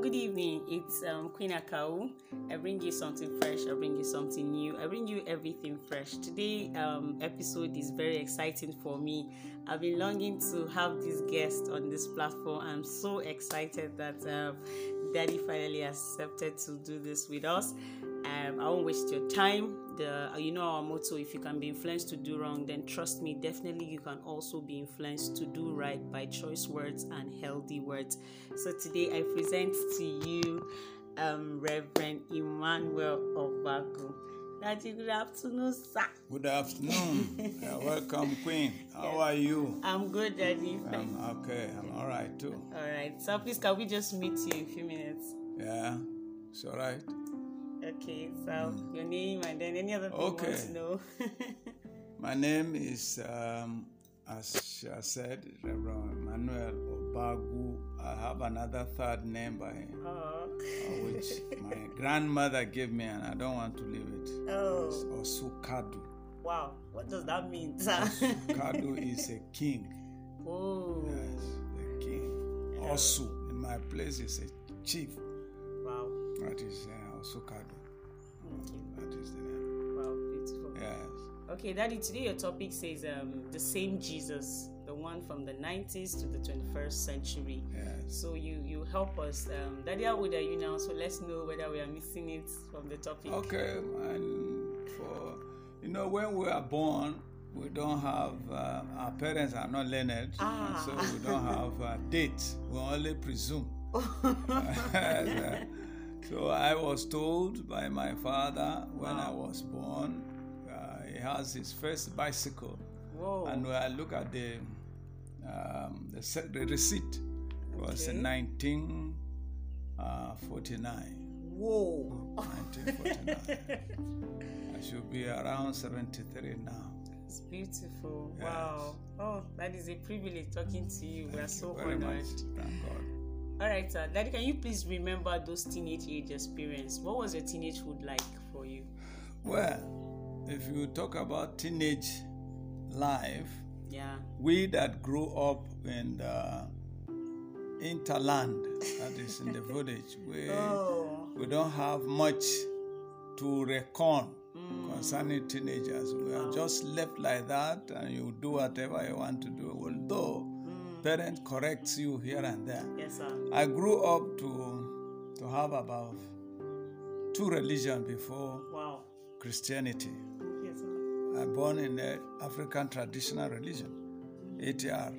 good evening. It's um, Queen Akau. I bring you something fresh. I bring you something new. I bring you everything fresh. Today um, episode is very exciting for me. I've been longing to have this guest on this platform. I'm so excited that um, Daddy finally accepted to do this with us. Um, I won't waste your time. The you know our motto: if you can be influenced to do wrong, then trust me, definitely you can also be influenced to do right by choice words and healthy words. So today I present to you um, Reverend Emmanuel Obagu. Daddy, good afternoon, sir. Good afternoon. welcome, Queen. How are you? I'm good, Daddy. I'm okay. I'm all right too. All right. So please, can we just meet you in a few minutes? Yeah, it's all right. Okay. So your name and then any other thing Okay. you want to know. My name is, um, as I said, Reverend Manuel Obagu. I have another third name by oh. uh, which my grandmother gave me, and I don't want to leave it. It's oh. Osukadu. Wow. What does that mean? Osukadu is a king. oh. Yes, a king. Osu in my place is a chief. Wow. That is uh, Osukadu. Wow. Beautiful. Yes. Okay, Daddy, today your topic says um, the same Jesus, the one from the 90s to the 21st century. Yes. So you you help us. Um, Daddy, how old are you now? So let's know whether we are missing it from the topic. Okay, and for you know when we are born, we don't have uh, our parents are not learned, Ah. so we don't have uh, dates. We only presume. so I was told by my father when I was born, uh, he has his first bicycle, Whoa. and when I look at the um, the, the receipt, it was in Okay. 1949. Whoa. 1949. I should be around 73 now. It's beautiful. Yes. Wow. Oh, that is a privilege talking to you. we are Thank so honored. much. Thank God. All right, sir. Daddy, can you please remember those teenage age experience? What was your teenagehood like for you? Well, if you talk about teenage life, Yeah. we that grew up in the interland, that is in the village, we, Oh. we don't have much to reckon mm. concerning teenagers. We are just left like that, and you do whatever you want to do. Although parent corrects you here and there. Yes, sir. I grew up to to have about two religions before Wow. Christianity. Yes, sir. I born in the African traditional religion, ATR.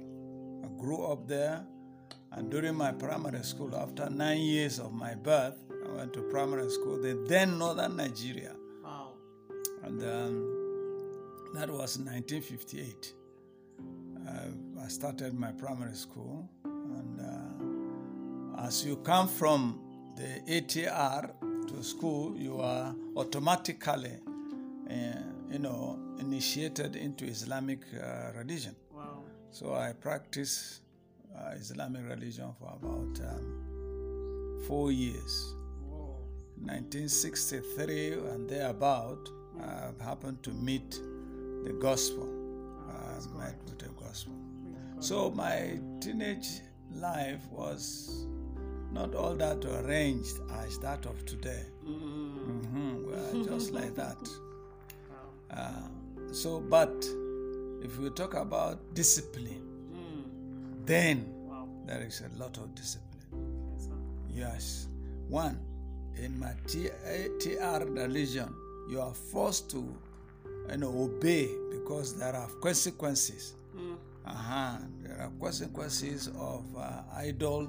I grew up there, and during my primary school, after nine years of my birth, I went to primary school in then northern Nigeria, Wow. and um, that was 1958. Uh, started my primary school, and uh, as you come from the ATR to school, you are automatically, uh, you know, initiated into Islamic uh, religion. Wow. So I practiced uh, Islamic religion for about um, four years. Whoa. 1963 and thereabout, I happened to meet the gospel. I met with the gospel. So my teenage life was not all that arranged as that of today. Mhm, We are just like that. Uh, so, but if we talk about discipline, Mm. then Wow. there is a lot of discipline. Yes. Yes. One, in my ATR religion, you are forced to you know, obey because there are consequences. Mm. Uh-huh. There are consequences of uh, idol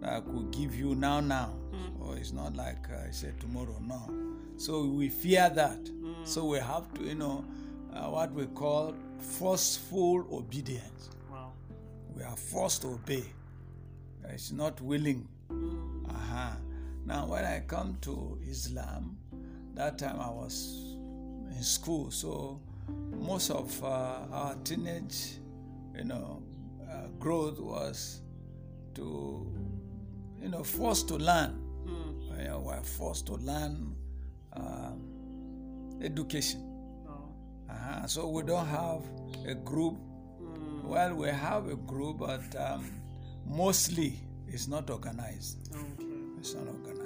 that could give you now, now. So it's not like uh, I said tomorrow, no. So we fear that. So we have to, you know, uh, what we call forceful obedience. Wow. We are forced to obey. It's not willing. Uh-huh. Now, when I come to Islam, that time I was in school, so most of uh, our teenage, you know, uh, growth was to, you know, forced to learn. Mm. You know, we're forced to learn um, education. Wow. Uh-huh. So we don't have a group. Well, we have a group, but um, mostly it's not organized. Okay. It's not organized.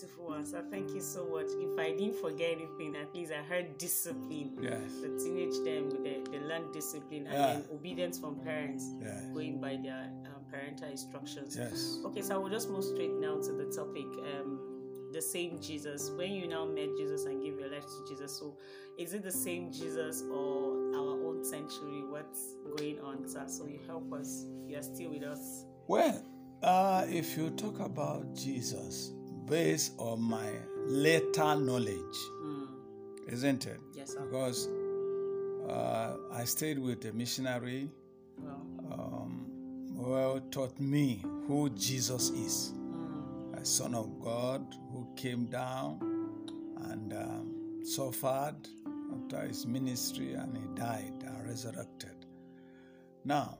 Beautiful answer. Thank you so much. If I didn't forget anything, at least I heard discipline. Yes. The teenage them, they, they learn discipline and Yeah. then obedience from parents, Yes. going by their um, parental instructions. Yes. Okay, so I will just move straight now to the topic. Um, the same Jesus. When you now met Jesus and give your life to Jesus, so is it the same Jesus or our own century? What's going on, sir? So you help us. You are still with us. Well, uh, if you talk about Jesus based on my later knowledge, Mm. isn't it? Yes, sir. Because uh, I stayed with a missionary Well, um, who taught me who Jesus is. mm, a son of God who came down and um, suffered after his ministry and he died and resurrected. Now,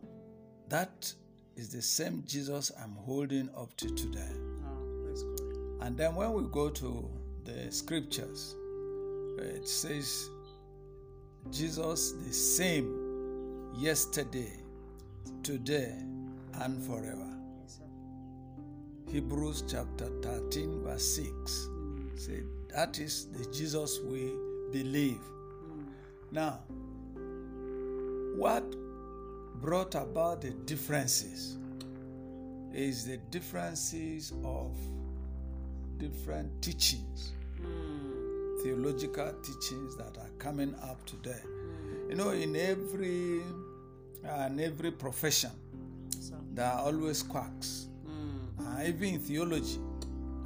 that is the same Jesus I'm holding up to today. And then when we go to the scriptures, it says, Jesus the same yesterday, today, and forever. Yes. Hebrews chapter 13, verse 6 Mm, say that is the Jesus we believe. mm, Now, what brought about the differences is the differences of different teachings, mm, theological teachings that are coming up today. mm. You know, in every uh, in every profession, So, there are always quacks. mm, Uh, even in theology,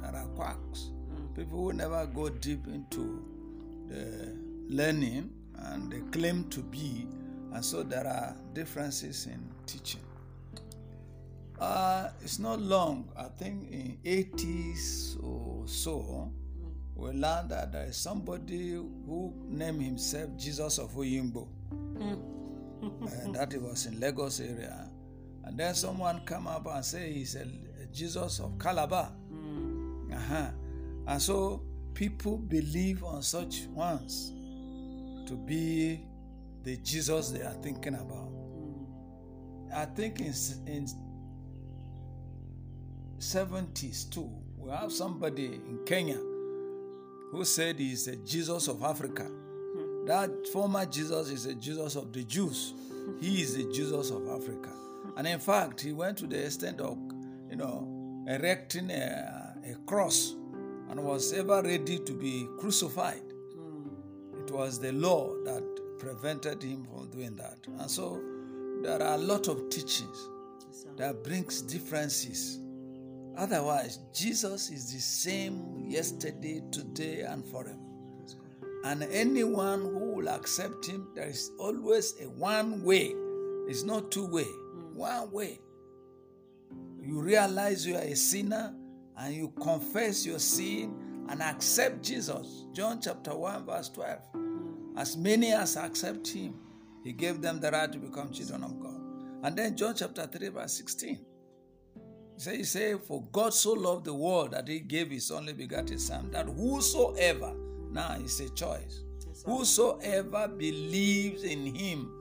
there are quacks. People who never go deep into the learning and they claim to be, and so there are differences in teaching. Uh, it's not long, I think in 80s or so, we learned that there is somebody who named himself Jesus of Oyingbo. and that it was in Lagos area. And then someone come up and say he's a, Jesus of Calabar. mm, Uh-huh. And so people believe on such ones to be the Jesus they are thinking about. mm. I think in in 70s too, we have somebody in Kenya who said he's a Jesus of Africa. That former Jesus is a Jesus of the Jews. He is the Jesus of Africa. And in fact, he went to the extent of, you know, erecting a, a cross and was ever ready to be crucified. It was the law that prevented him from doing that. And so there are a lot of teachings that brings differences. Otherwise, Jesus is the same yesterday, today, and forever. And anyone who will accept him, there is always a one way. It's not two way. One way. You realize you are a sinner and you confess your sin and accept Jesus. John chapter 1, verse 12. As many as accept him, he gave them the right to become children of God. And then John chapter 3, verse 16. Say, he say, For God so loved the world that he gave his only begotten Son, that whosoever, now it's a choice, whosoever believes in him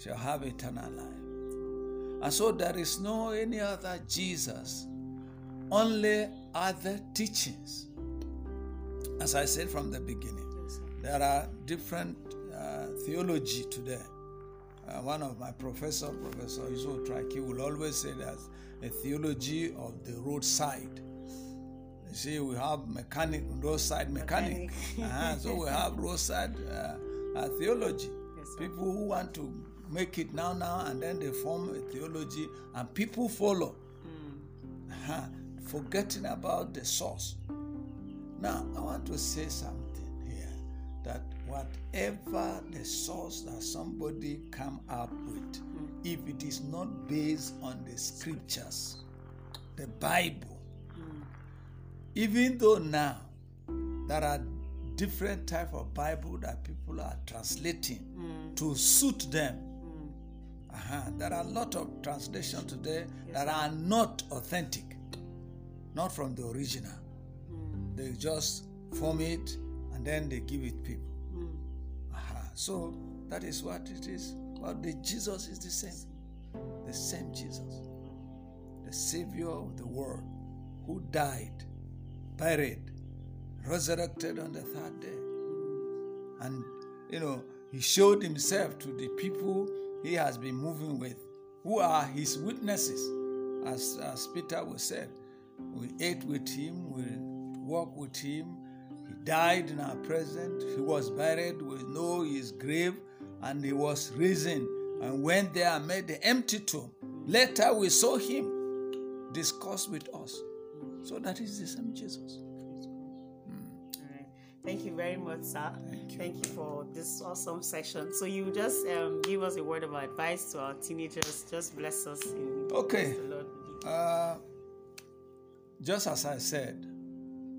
shall have eternal life. And so there is no any other Jesus, only other teachings. As I said from the beginning, there are different uh, theology today. Uh, one of my professor, Professor Yusuf Traki, will always say that a theology of the roadside. You see, we have mechanic, roadside mechanic. Uh-huh, so we have roadside uh, uh, theology. Yes, people who want to make it now, now, and then they form a theology, and people follow, Mm, uh-huh, forgetting about the source. Now, I want to say something here that whatever the source that somebody come up with, if it is not based on the scriptures, the Bible, mm, even though now there are different type of Bible that people are translating mm, to suit them, mm. uh-huh, there are a lot of translation today that are not authentic, not from the original. Mm, They just form it and then they give it people. Mm. So that is what it is. But the Jesus is the same. The same Jesus. The Savior of the world, who died, buried, resurrected on the third day. And, you know, he showed himself to the people he has been moving with, who are his witnesses, as, as Peter was said. We ate with him, we walked with him. Died in our presence. He was buried. We know his grave, and he was risen and went there and made the empty tomb. Later, we saw him discuss with us. So that is the same Jesus. Thank you very much, sir. Thank you. Thank you for this awesome session. So you just um, give us a word of advice to our teenagers. Just bless us. In Okay. the Lord. Uh, just as I said,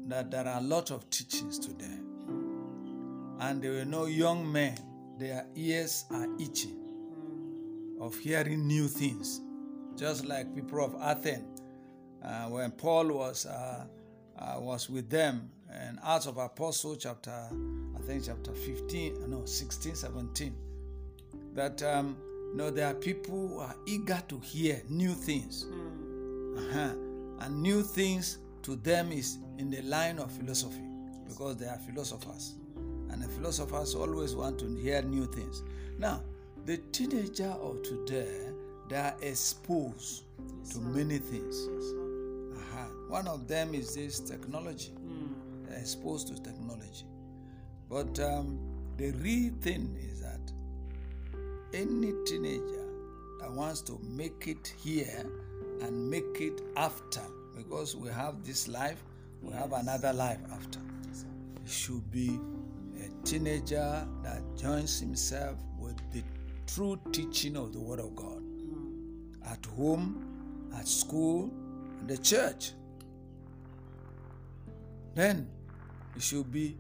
that there are a lot of teachings today, and there were no young men, their ears are itching of hearing new things, just like people of Athens. Uh, when Paul was uh, uh, was with them in Acts of Apostles, chapter I think chapter 15, no 16, 17, that um, you know there are people who are eager to hear new things. Uh-huh. And new things to them is in the line of philosophy because they are philosophers. And the philosophers always want to hear new things. Now, the teenager of today, they are exposed to many things. Yes. Uh-huh. One of them is this technology. They're exposed to technology. But um, the real thing is that any teenager that wants to make it here and make it after, because we have this life, we have another life after. He should be a teenager that joins himself with the true teaching of the Word of God at home, at school, and the church. Then it should be,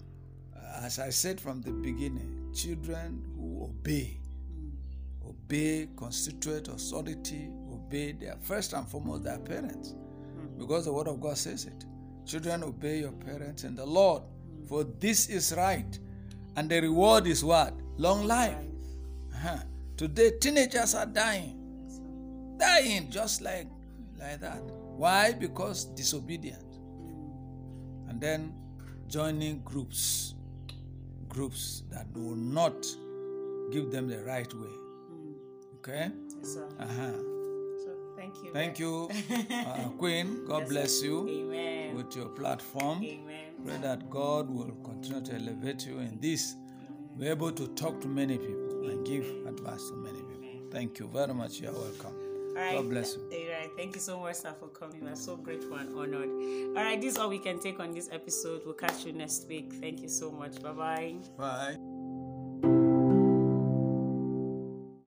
as I said from the beginning, children who obey. Obey constitute authority, obey their first and foremost their parents. Hmm. Because the word of God says it. Children obey your parents in the Lord, for this is right. And the reward is what? Long life. Uh-huh. Today teenagers are dying. Dying just like like that. Why? Because disobedient and then joining groups groups that do not give them the right way okay Yes, sir. uh-huh. So thank you. thank you uh, queen god Yes, bless you Amen. With your platform Amen. pray that god will continue to elevate you in this be able to talk to many people and give advice to many people thank you very much you are welcome All right. god bless you All right. Thank you so much, sir, for coming. We're so grateful and honored. All right. This is all we can take on this episode. We'll catch you next week. Thank you so much. Bye bye. bye